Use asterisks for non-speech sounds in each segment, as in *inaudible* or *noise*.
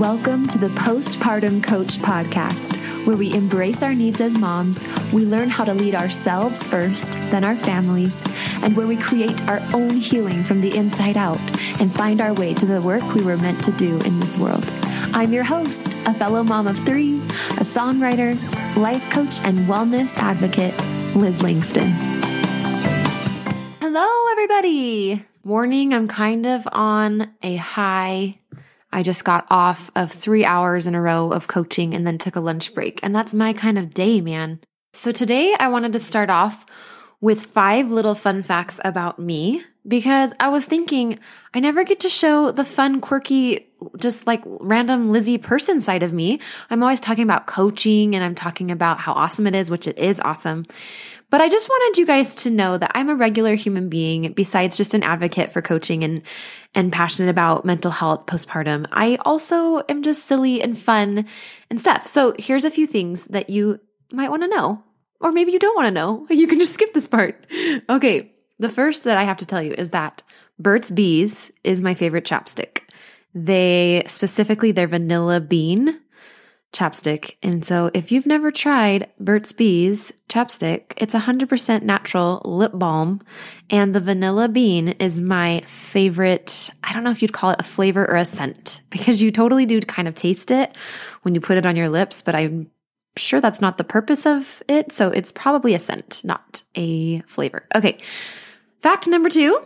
Welcome to the Postpartum Coach Podcast, where we embrace our needs as moms, we learn how to lead ourselves first, then our families, and where we create our own healing from the inside out and find our way to the work we were meant to do in this world. I'm your host, a fellow mom of three, a songwriter, life coach, and wellness advocate, Liz Langston. Hello, everybody. Morning, I'm kind of on a high I just got off of three hours in a row of coaching and then took a lunch break. And that's my kind of day, man. So today I wanted to start off with five little fun facts about me because I was thinking I never get to show the fun, quirky, just like random Lizzie person side of me. I'm always talking about coaching and I'm talking about how awesome it is, which it is awesome. But I just wanted you guys to know that I'm a regular human being besides just an advocate for coaching and and passionate about mental health postpartum. I also am just silly and fun and stuff. So here's a few things that you might want to know or maybe you don't want to know. *laughs* You can just skip this part. Okay. The first that I have to tell you is that Burt's Bees is my favorite chapstick. They specifically their vanilla bean chapstick. And so if you've never tried Burt's Bees chapstick, it's 100% natural lip balm. And the vanilla bean is my favorite. I don't know if you'd call it a flavor or a scent because you totally do kind of taste it when you put it on your lips, but I'm sure that's not the purpose of it. So it's probably a scent, not a flavor. Okay. Fact number two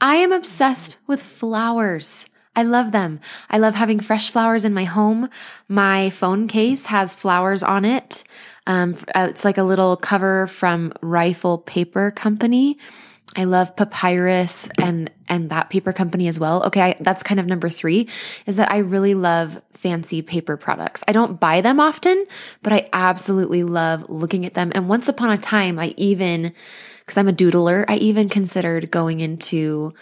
I am obsessed with flowers. I love them. I love having fresh flowers in my home. My phone case has flowers on it. Um, uh, it's like a little cover from Rifle Paper Company. I love papyrus and and that paper company as well. Okay, I, that's kind of number 3 is that I really love fancy paper products. I don't buy them often, but I absolutely love looking at them. And once upon a time, I even cuz I'm a doodler, I even considered going into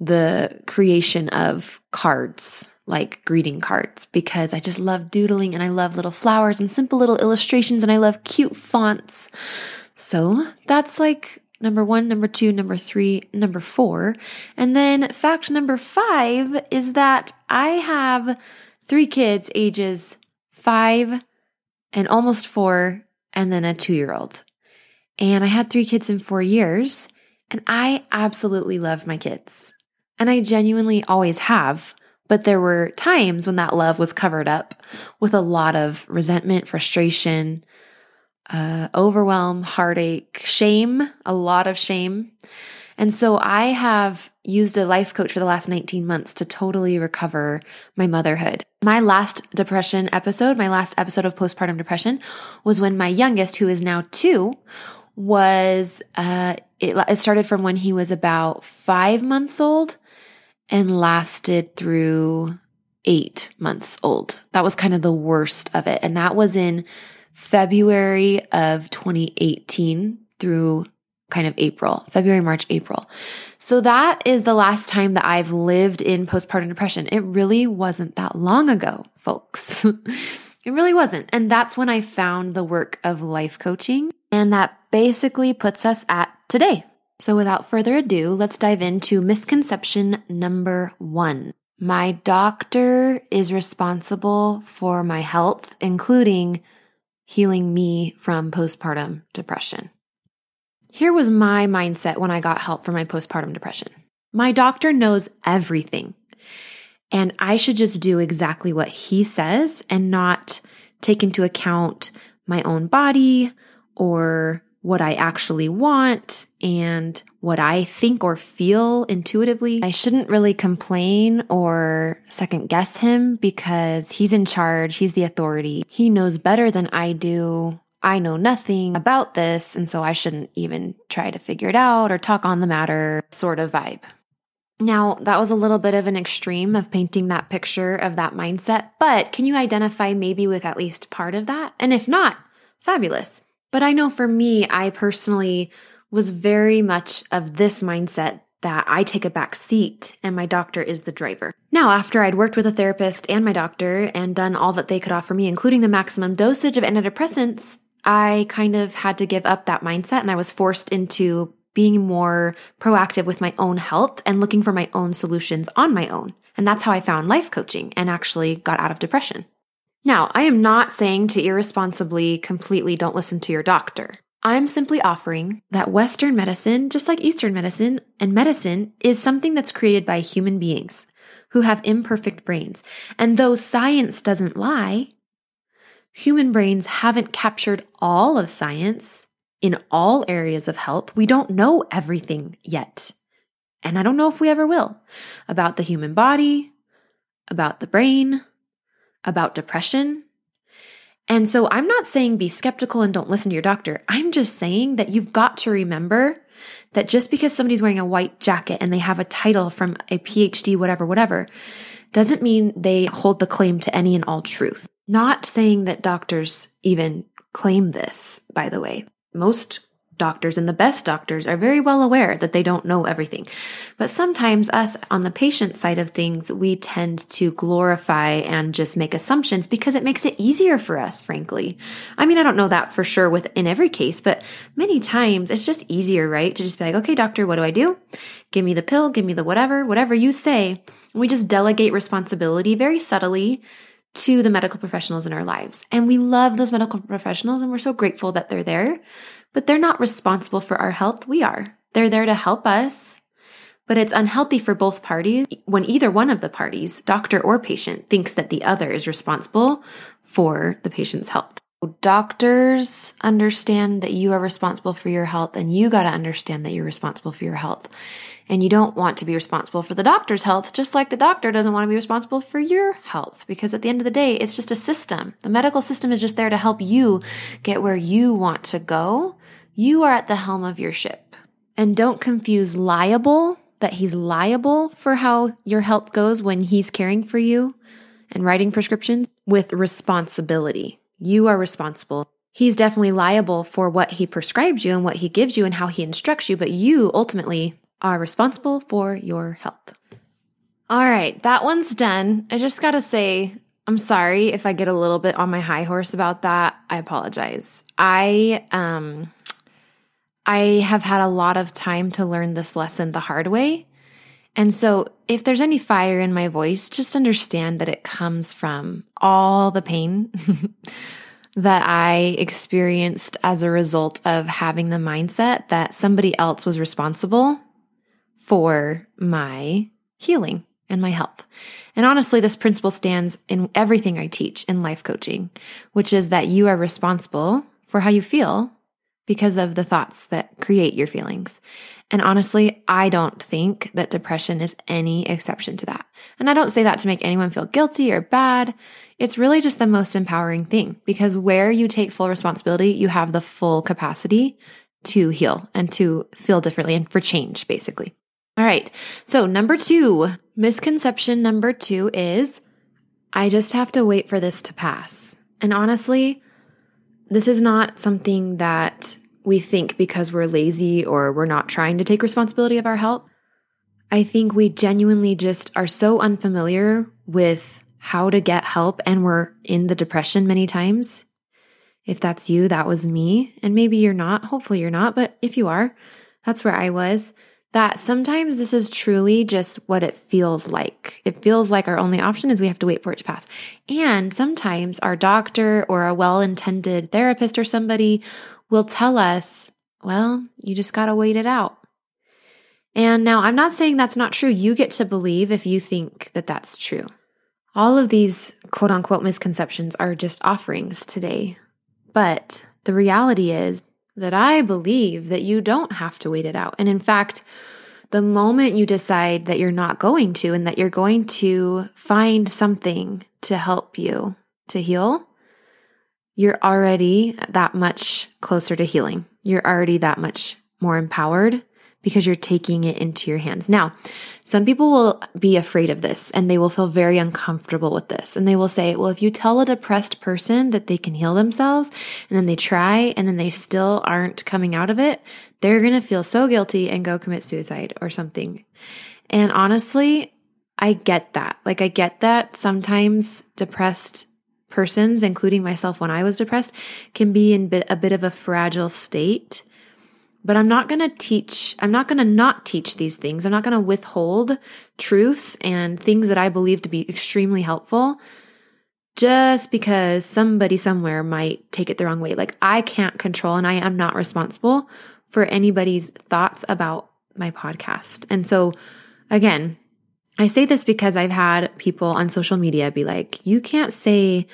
the creation of cards, like greeting cards, because I just love doodling and I love little flowers and simple little illustrations and I love cute fonts. So that's like number one, number two, number three, number four. And then fact number five is that I have three kids ages five and almost four, and then a two year old. And I had three kids in four years, and I absolutely love my kids. And I genuinely always have. But there were times when that love was covered up with a lot of resentment, frustration, uh, overwhelm, heartache, shame, a lot of shame. And so I have used a life coach for the last 19 months to totally recover my motherhood. My last depression episode, my last episode of postpartum depression was when my youngest, who is now two, was, uh, it, it started from when he was about five months old and lasted through eight months old. That was kind of the worst of it. And that was in February of 2018 through kind of April, February, March, April. So that is the last time that I've lived in postpartum depression. It really wasn't that long ago, folks. *laughs* it really wasn't. And that's when I found the work of life coaching. And that basically puts us at today. So, without further ado, let's dive into misconception number one. My doctor is responsible for my health, including healing me from postpartum depression. Here was my mindset when I got help for my postpartum depression. My doctor knows everything, and I should just do exactly what he says and not take into account my own body or what I actually want and what I think or feel intuitively. I shouldn't really complain or second guess him because he's in charge. He's the authority. He knows better than I do. I know nothing about this, and so I shouldn't even try to figure it out or talk on the matter sort of vibe. Now, that was a little bit of an extreme of painting that picture of that mindset, but can you identify maybe with at least part of that? And if not, fabulous. But I know for me, I personally was very much of this mindset that I take a back seat and my doctor is the driver. Now, after I'd worked with a therapist and my doctor and done all that they could offer me, including the maximum dosage of antidepressants, I kind of had to give up that mindset and I was forced into being more proactive with my own health and looking for my own solutions on my own. And that's how I found life coaching and actually got out of depression. Now, I am not saying to irresponsibly completely don't listen to your doctor. I'm simply offering that Western medicine, just like Eastern medicine and medicine, is something that's created by human beings who have imperfect brains. And though science doesn't lie, human brains haven't captured all of science in all areas of health. We don't know everything yet. And I don't know if we ever will about the human body, about the brain, about depression. And so I'm not saying be skeptical and don't listen to your doctor. I'm just saying that you've got to remember that just because somebody's wearing a white jacket and they have a title from a PhD, whatever, whatever, doesn't mean they hold the claim to any and all truth. Not saying that doctors even claim this, by the way. Most doctors and the best doctors are very well aware that they don't know everything. But sometimes us on the patient side of things, we tend to glorify and just make assumptions because it makes it easier for us, frankly. I mean, I don't know that for sure with in every case, but many times it's just easier, right? To just be like, okay, doctor, what do I do? Give me the pill, give me the whatever, whatever you say. We just delegate responsibility very subtly to the medical professionals in our lives. And we love those medical professionals and we're so grateful that they're there but they're not responsible for our health. We are. They're there to help us. But it's unhealthy for both parties when either one of the parties, doctor or patient, thinks that the other is responsible for the patient's health. Doctors understand that you are responsible for your health, and you got to understand that you're responsible for your health. And you don't want to be responsible for the doctor's health, just like the doctor doesn't want to be responsible for your health. Because at the end of the day, it's just a system. The medical system is just there to help you get where you want to go you are at the helm of your ship. And don't confuse liable, that he's liable for how your health goes when he's caring for you and writing prescriptions, with responsibility. You are responsible. He's definitely liable for what he prescribes you and what he gives you and how he instructs you, but you ultimately are responsible for your health. All right, that one's done. I just got to say, I'm sorry if I get a little bit on my high horse about that. I apologize. I um I have had a lot of time to learn this lesson the hard way. And so, if there's any fire in my voice, just understand that it comes from all the pain *laughs* that I experienced as a result of having the mindset that somebody else was responsible for my healing and my health. And honestly, this principle stands in everything I teach in life coaching, which is that you are responsible for how you feel because of the thoughts that create your feelings. And honestly, I don't think that depression is any exception to that. And I don't say that to make anyone feel guilty or bad. It's really just the most empowering thing because where you take full responsibility, you have the full capacity to heal and to feel differently and for change, basically. All right. So, number two, misconception number two is I just have to wait for this to pass. And honestly, this is not something that we think because we're lazy or we're not trying to take responsibility of our health. I think we genuinely just are so unfamiliar with how to get help and we're in the depression many times. If that's you, that was me. And maybe you're not. Hopefully you're not. But if you are, that's where I was that sometimes this is truly just what it feels like. It feels like our only option is we have to wait for it to pass. And sometimes our doctor or a well intended therapist or somebody will tell us, well, you just got to wait it out. And now I'm not saying that's not true. You get to believe if you think that that's true. All of these quote unquote misconceptions are just offerings today. But the reality is that I believe that you don't have to wait it out. And in fact, the moment you decide that you're not going to and that you're going to find something to help you to heal, you're already that much closer to healing. You're already that much more empowered because you're taking it into your hands. Now, some people will be afraid of this and they will feel very uncomfortable with this. And they will say, well, if you tell a depressed person that they can heal themselves and then they try and then they still aren't coming out of it, they're going to feel so guilty and go commit suicide or something. And honestly, I get that. Like, I get that sometimes depressed persons, including myself when I was depressed, can be in a bit of a fragile state But I'm not going to teach, I'm not going to not teach these things. I'm not going to withhold truths and things that I believe to be extremely helpful just because somebody somewhere might take it the wrong way. Like I can't control and I am not responsible for anybody's thoughts about my podcast. And so again, I say this because I've had people on social media be like, you can't say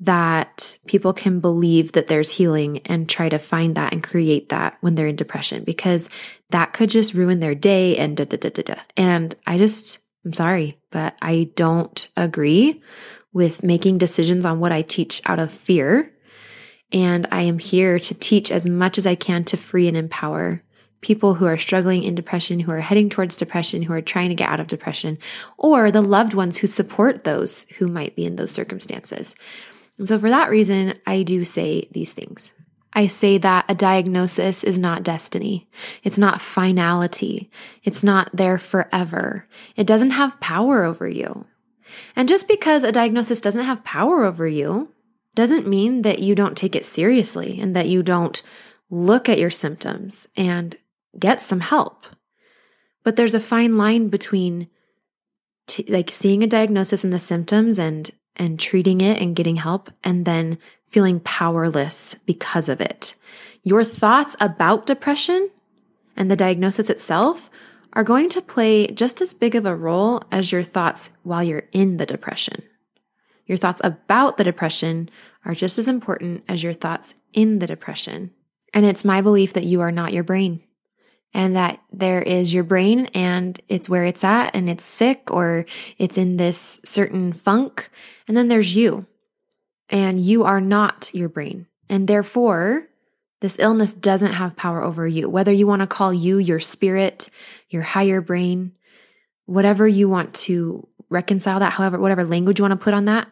that people can believe that there's healing and try to find that and create that when they're in depression because that could just ruin their day and da da da da da. And I just, I'm sorry, but I don't agree with making decisions on what I teach out of fear. And I am here to teach as much as I can to free and empower people who are struggling in depression, who are heading towards depression, who are trying to get out of depression, or the loved ones who support those who might be in those circumstances. And so, for that reason, I do say these things. I say that a diagnosis is not destiny. It's not finality. It's not there forever. It doesn't have power over you. And just because a diagnosis doesn't have power over you doesn't mean that you don't take it seriously and that you don't look at your symptoms and get some help. But there's a fine line between t- like seeing a diagnosis and the symptoms and and treating it and getting help and then feeling powerless because of it. Your thoughts about depression and the diagnosis itself are going to play just as big of a role as your thoughts while you're in the depression. Your thoughts about the depression are just as important as your thoughts in the depression. And it's my belief that you are not your brain and that there is your brain and it's where it's at and it's sick or it's in this certain funk. And then there's you and you are not your brain. And therefore, this illness doesn't have power over you. Whether you want to call you your spirit, your higher brain, whatever you want to reconcile that, however, whatever language you want to put on that,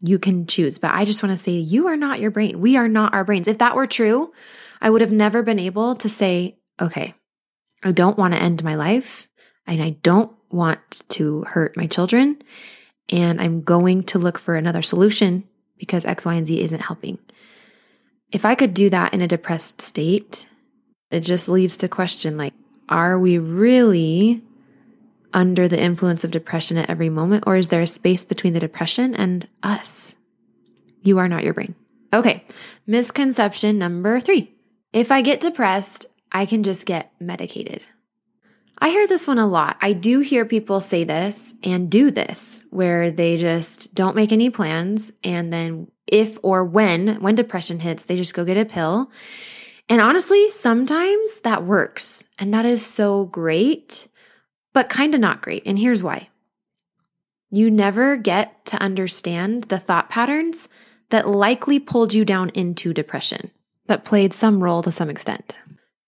you can choose. But I just want to say, you are not your brain. We are not our brains. If that were true, I would have never been able to say, okay, I don't want to end my life and I don't want to hurt my children. And I'm going to look for another solution because X, Y, and Z isn't helping. If I could do that in a depressed state, it just leaves to question like, are we really under the influence of depression at every moment, or is there a space between the depression and us? You are not your brain. Okay, misconception number three. If I get depressed, I can just get medicated. I hear this one a lot. I do hear people say this and do this where they just don't make any plans and then if or when when depression hits, they just go get a pill. And honestly, sometimes that works and that is so great, but kind of not great. And here's why. You never get to understand the thought patterns that likely pulled you down into depression, but played some role to some extent.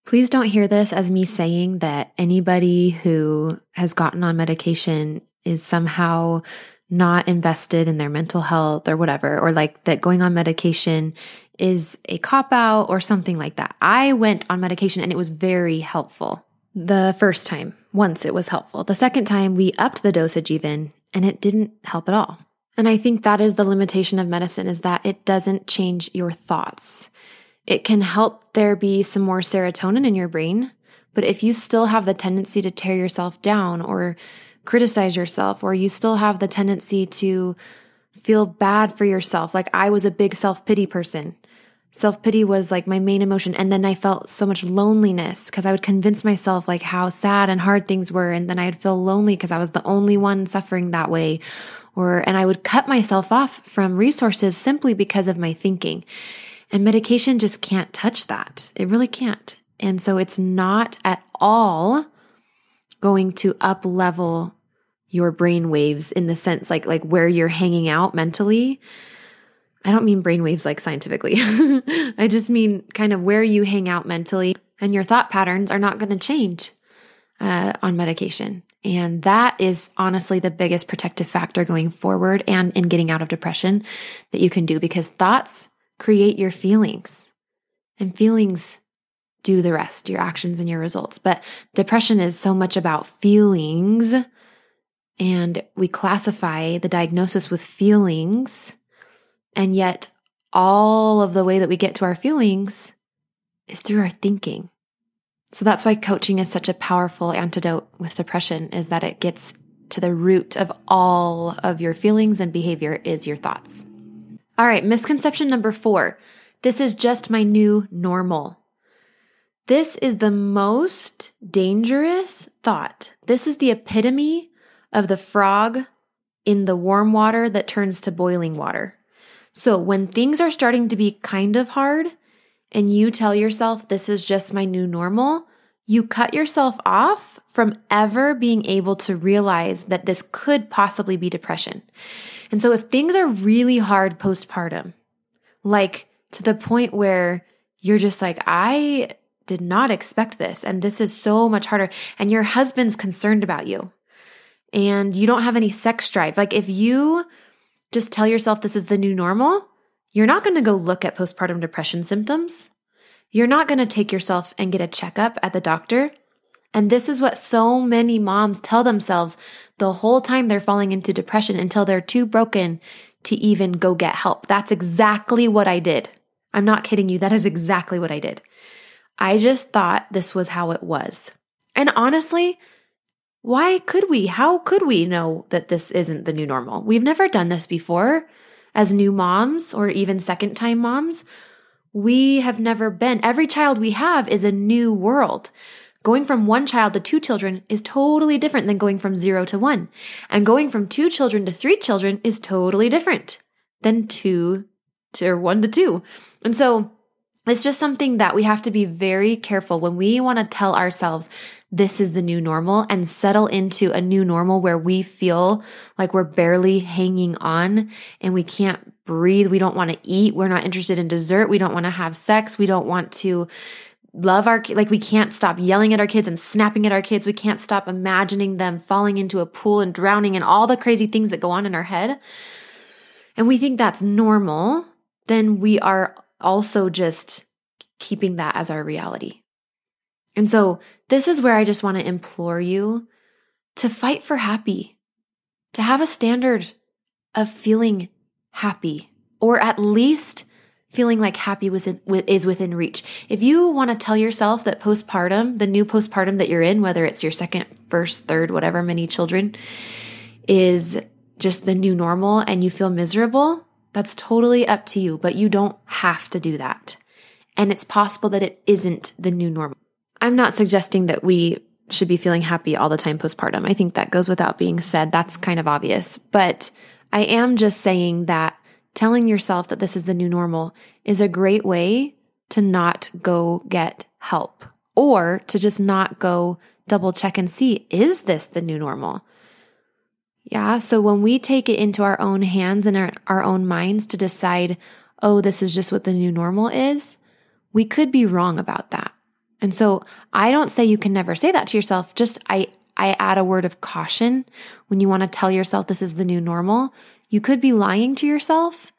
Please don't hear this as me saying that anybody who has gotten on medication is somehow not invested in their mental health or whatever, or like that going on medication is a cop out or something like that. I went on medication and it was very helpful. The first time, once it was helpful. The second time, we upped the dosage even, and it didn't help at all. And I think that is the limitation of medicine is that it doesn't change your thoughts. It can help there be some more serotonin in your brain, but if you still have the tendency to tear yourself down or criticize yourself, or you still have the tendency to feel bad for yourself. Like I was a big self pity person. Self pity was like my main emotion. And then I felt so much loneliness because I would convince myself like how sad and hard things were. And then I'd feel lonely because I was the only one suffering that way. Or, and I would cut myself off from resources simply because of my thinking. And medication just can't touch that. It really can't. And so it's not at all going to up level your brain waves in the sense like like where you're hanging out mentally. I don't mean brain waves like scientifically. *laughs* I just mean kind of where you hang out mentally and your thought patterns are not going to change uh, on medication. And that is honestly the biggest protective factor going forward and in getting out of depression that you can do because thoughts create your feelings and feelings do the rest, your actions and your results. But depression is so much about feelings, and we classify the diagnosis with feelings. And yet, all of the way that we get to our feelings is through our thinking. So that's why coaching is such a powerful antidote with depression is that it gets to the root of all of your feelings and behavior is your thoughts. All right, misconception number 4. This is just my new normal. This is the most dangerous thought. This is the epitome of the frog in the warm water that turns to boiling water. So when things are starting to be kind of hard and you tell yourself, this is just my new normal, you cut yourself off from ever being able to realize that this could possibly be depression. And so if things are really hard postpartum, like to the point where you're just like, I did not expect this, and this is so much harder, and your husband's concerned about you, and you don't have any sex drive. Like if you just tell yourself this is the new normal, you're not going to go look at postpartum depression symptoms. You're not going to take yourself and get a checkup at the doctor. And this is what so many moms tell themselves the whole time they're falling into depression until they're too broken to even go get help. That's exactly what I did. I'm not kidding you. That is exactly what I did. I just thought this was how it was. And honestly, why could we? How could we know that this isn't the new normal? We've never done this before as new moms or even second time moms. We have never been. Every child we have is a new world. Going from one child to two children is totally different than going from zero to one. And going from two children to three children is totally different than two to or one to two. And so it's just something that we have to be very careful when we want to tell ourselves this is the new normal and settle into a new normal where we feel like we're barely hanging on and we can't breathe. We don't want to eat. We're not interested in dessert. We don't want to have sex. We don't want to love our like we can't stop yelling at our kids and snapping at our kids. We can't stop imagining them falling into a pool and drowning and all the crazy things that go on in our head. And we think that's normal, then we are also just keeping that as our reality. And so, this is where I just want to implore you to fight for happy, to have a standard of feeling happy, or at least feeling like happy was in, is within reach. If you want to tell yourself that postpartum, the new postpartum that you're in, whether it's your second, first, third, whatever many children, is just the new normal and you feel miserable, that's totally up to you, but you don't have to do that. And it's possible that it isn't the new normal. I'm not suggesting that we should be feeling happy all the time postpartum. I think that goes without being said. That's kind of obvious. But I am just saying that telling yourself that this is the new normal is a great way to not go get help or to just not go double check and see is this the new normal? Yeah. So when we take it into our own hands and our, our own minds to decide, oh, this is just what the new normal is, we could be wrong about that. And so I don't say you can never say that to yourself. Just I, I add a word of caution when you want to tell yourself this is the new normal. You could be lying to yourself.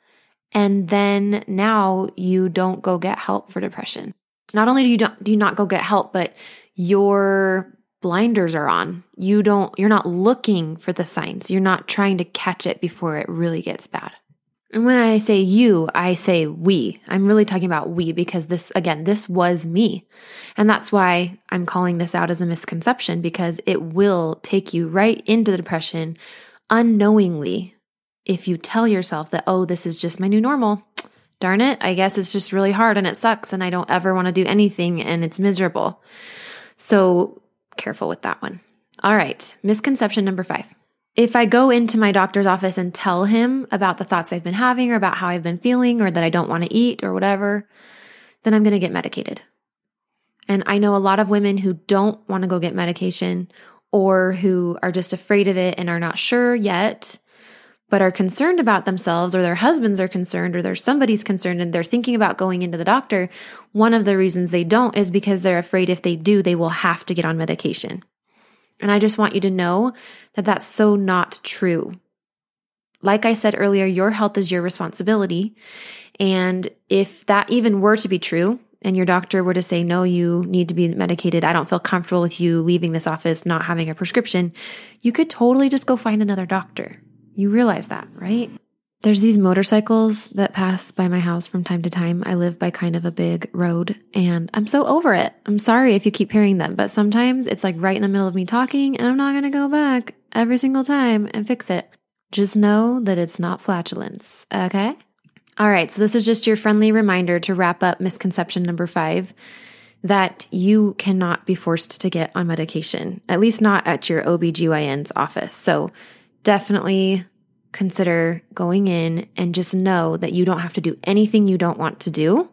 And then now you don't go get help for depression. Not only do you don't, do you not go get help, but your blinders are on. You don't, you're not looking for the signs. You're not trying to catch it before it really gets bad. And when I say you, I say we. I'm really talking about we because this, again, this was me. And that's why I'm calling this out as a misconception because it will take you right into the depression unknowingly if you tell yourself that, oh, this is just my new normal. Darn it, I guess it's just really hard and it sucks and I don't ever want to do anything and it's miserable. So careful with that one. All right, misconception number five. If I go into my doctor's office and tell him about the thoughts I've been having or about how I've been feeling or that I don't want to eat or whatever, then I'm going to get medicated. And I know a lot of women who don't want to go get medication or who are just afraid of it and are not sure yet, but are concerned about themselves or their husbands are concerned or there's somebody's concerned and they're thinking about going into the doctor. One of the reasons they don't is because they're afraid if they do, they will have to get on medication. And I just want you to know that that's so not true. Like I said earlier, your health is your responsibility. And if that even were to be true, and your doctor were to say, no, you need to be medicated, I don't feel comfortable with you leaving this office not having a prescription, you could totally just go find another doctor. You realize that, right? There's these motorcycles that pass by my house from time to time. I live by kind of a big road and I'm so over it. I'm sorry if you keep hearing them, but sometimes it's like right in the middle of me talking and I'm not going to go back every single time and fix it. Just know that it's not flatulence, okay? All right, so this is just your friendly reminder to wrap up misconception number five that you cannot be forced to get on medication, at least not at your OBGYN's office. So definitely consider going in and just know that you don't have to do anything you don't want to do.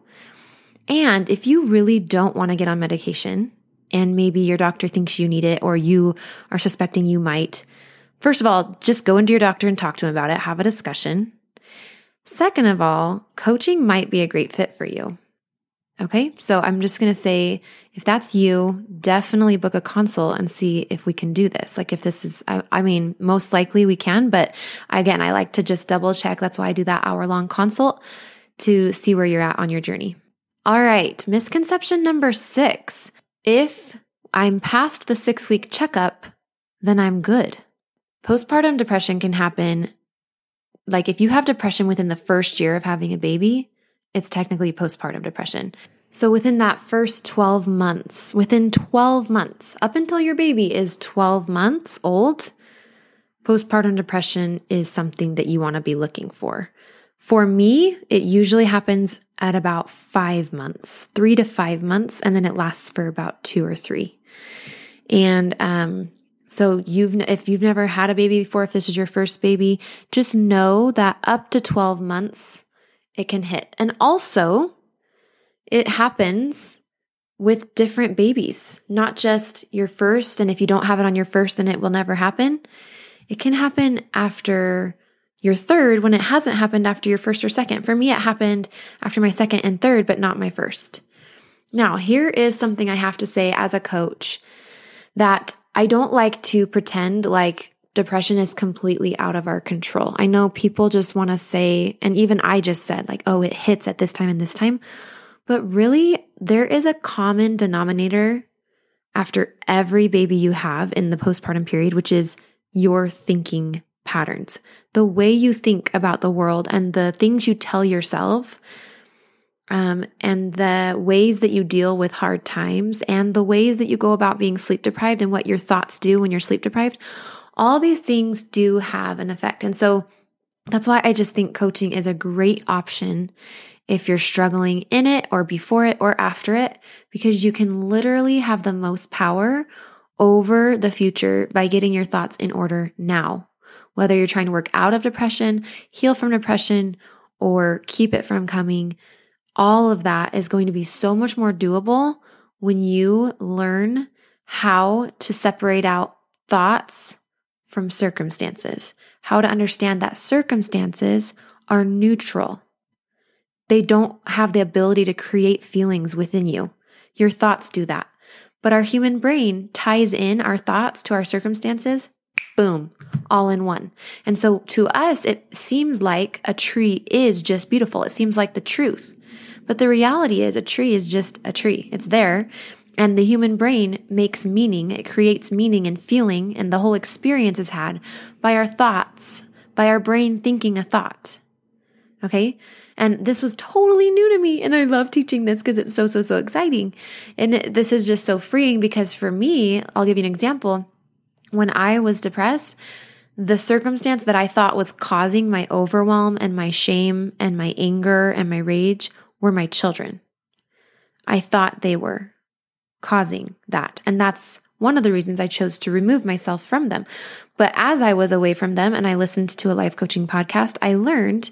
And if you really don't want to get on medication, and maybe your doctor thinks you need it or you are suspecting you might, first of all, just go into your doctor and talk to him about it, have a discussion. Second of all, coaching might be a great fit for you. Okay, so I'm just to say if that's you, definitely book a consult and see if we can do this. Like, if this is, I, I, mean, most likely we can, but again, I like to just double check. That's why I do that hour long consult to see where you're at on your journey. All right, misconception number six if I'm past the six week checkup, then I'm good. Postpartum depression can happen. Like, if you have depression within the first year of having a baby, it's technically postpartum depression. So within that first 12 months, within 12 months, up until your baby is 12 months old, postpartum depression is something that you want to be looking for. For me, it usually happens at about five months, three to five months, and then it lasts for about two or three. And um, so you've if you've never had a baby before, if this is your first baby, just know that up to 12 months it can hit. And also, it happens with different babies, not just your first. And if you don't have it on your first, then it will never happen. It can happen after your third when it hasn't happened after your first or second. For me, it happened after my second and third, but not my first. Now, here is something I have to say as a coach that I don't like to pretend like depression is completely out of our control. I know people just want to say, and even I just said, like, oh, it hits at this time and this time. But really, there is a common denominator after every baby you have in the postpartum period, which is your thinking patterns, the way you think about the world and the things you tell yourself. Um, and the ways that you deal with hard times and the ways that you go about being sleep deprived and what your thoughts do when you're sleep deprived all these things do have an effect. And so that's why I just think coaching is a great option if you're struggling in it or before it or after it, because you can literally have the most power over the future by getting your thoughts in order now. Whether you're trying to work out of depression, heal from depression, or keep it from coming, all of that is going to be so much more doable when you learn how to separate out thoughts from circumstances, how to understand that circumstances are neutral. They don't have the ability to create feelings within you. Your thoughts do that. But our human brain ties in our thoughts to our circumstances, boom, all in one. And so to us, it seems like a tree is just beautiful. It seems like the truth. But the reality is, a tree is just a tree. It's there. And the human brain makes meaning, it creates meaning and feeling, and the whole experience is had by our thoughts, by our brain thinking a thought. Okay? And this was totally new to me, and I love teaching this because it's so, so, so exciting. And this is just so freeing because for me, I'll give you an example. When I was depressed, the circumstance that I thought was causing my overwhelm and my shame and my anger and my rage were my children. I thought they were causing that. And that's one of the reasons I chose to remove myself from them. But as I was away from them and I listened to a life coaching podcast, I learned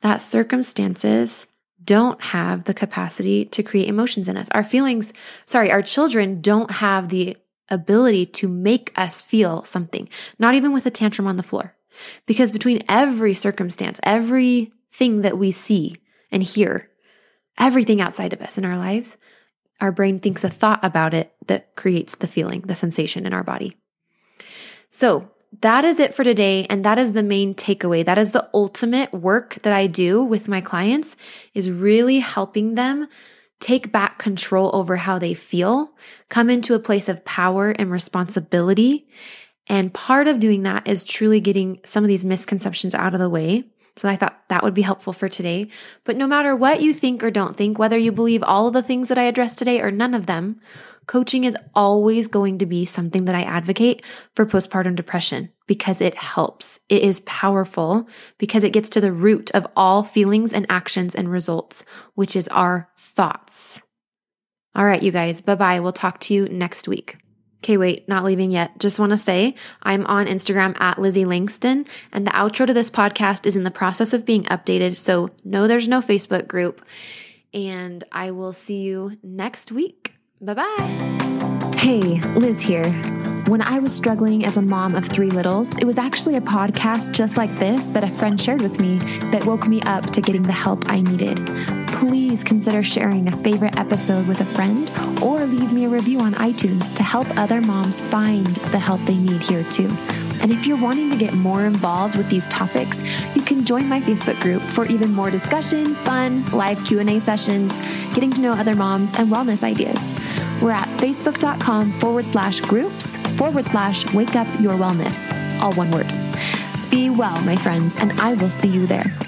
that circumstances don't have the capacity to create emotions in us. Our feelings, sorry, our children don't have the ability to make us feel something, not even with a tantrum on the floor. Because between every circumstance, everything that we see and hear, everything outside of us in our lives, our brain thinks a thought about it that creates the feeling, the sensation in our body. So, that is it for today and that is the main takeaway. That is the ultimate work that I do with my clients is really helping them take back control over how they feel, come into a place of power and responsibility. And part of doing that is truly getting some of these misconceptions out of the way So I thought that would be helpful for today. But no matter what you think or don't think, whether you believe all of the things that I addressed today or none of them, coaching is always going to be something that I advocate for postpartum depression because it helps. It is powerful because it gets to the root of all feelings and actions and results, which is our thoughts. All right, you guys, bye bye. We'll talk to you next week. Okay, wait, not leaving yet. Just want to say I'm on Instagram at Lizzie Langston, and the outro to this podcast is in the process of being updated. So, no, there's no Facebook group. And I will see you next week. Bye bye. Hey, Liz here. When I was struggling as a mom of three littles, it was actually a podcast just like this that a friend shared with me that woke me up to getting the help I needed. Please consider sharing a favorite episode with a friend or leave me a review on iTunes to help other moms find the help they need here too. And if you're wanting to get more involved with these topics, you can join my Facebook group for even more discussion, fun, live Q&A sessions, getting to know other moms and wellness ideas. We're at facebook.com forward slash groups forward slash wake up your wellness. All one word. Be well, my friends, and I will see you there.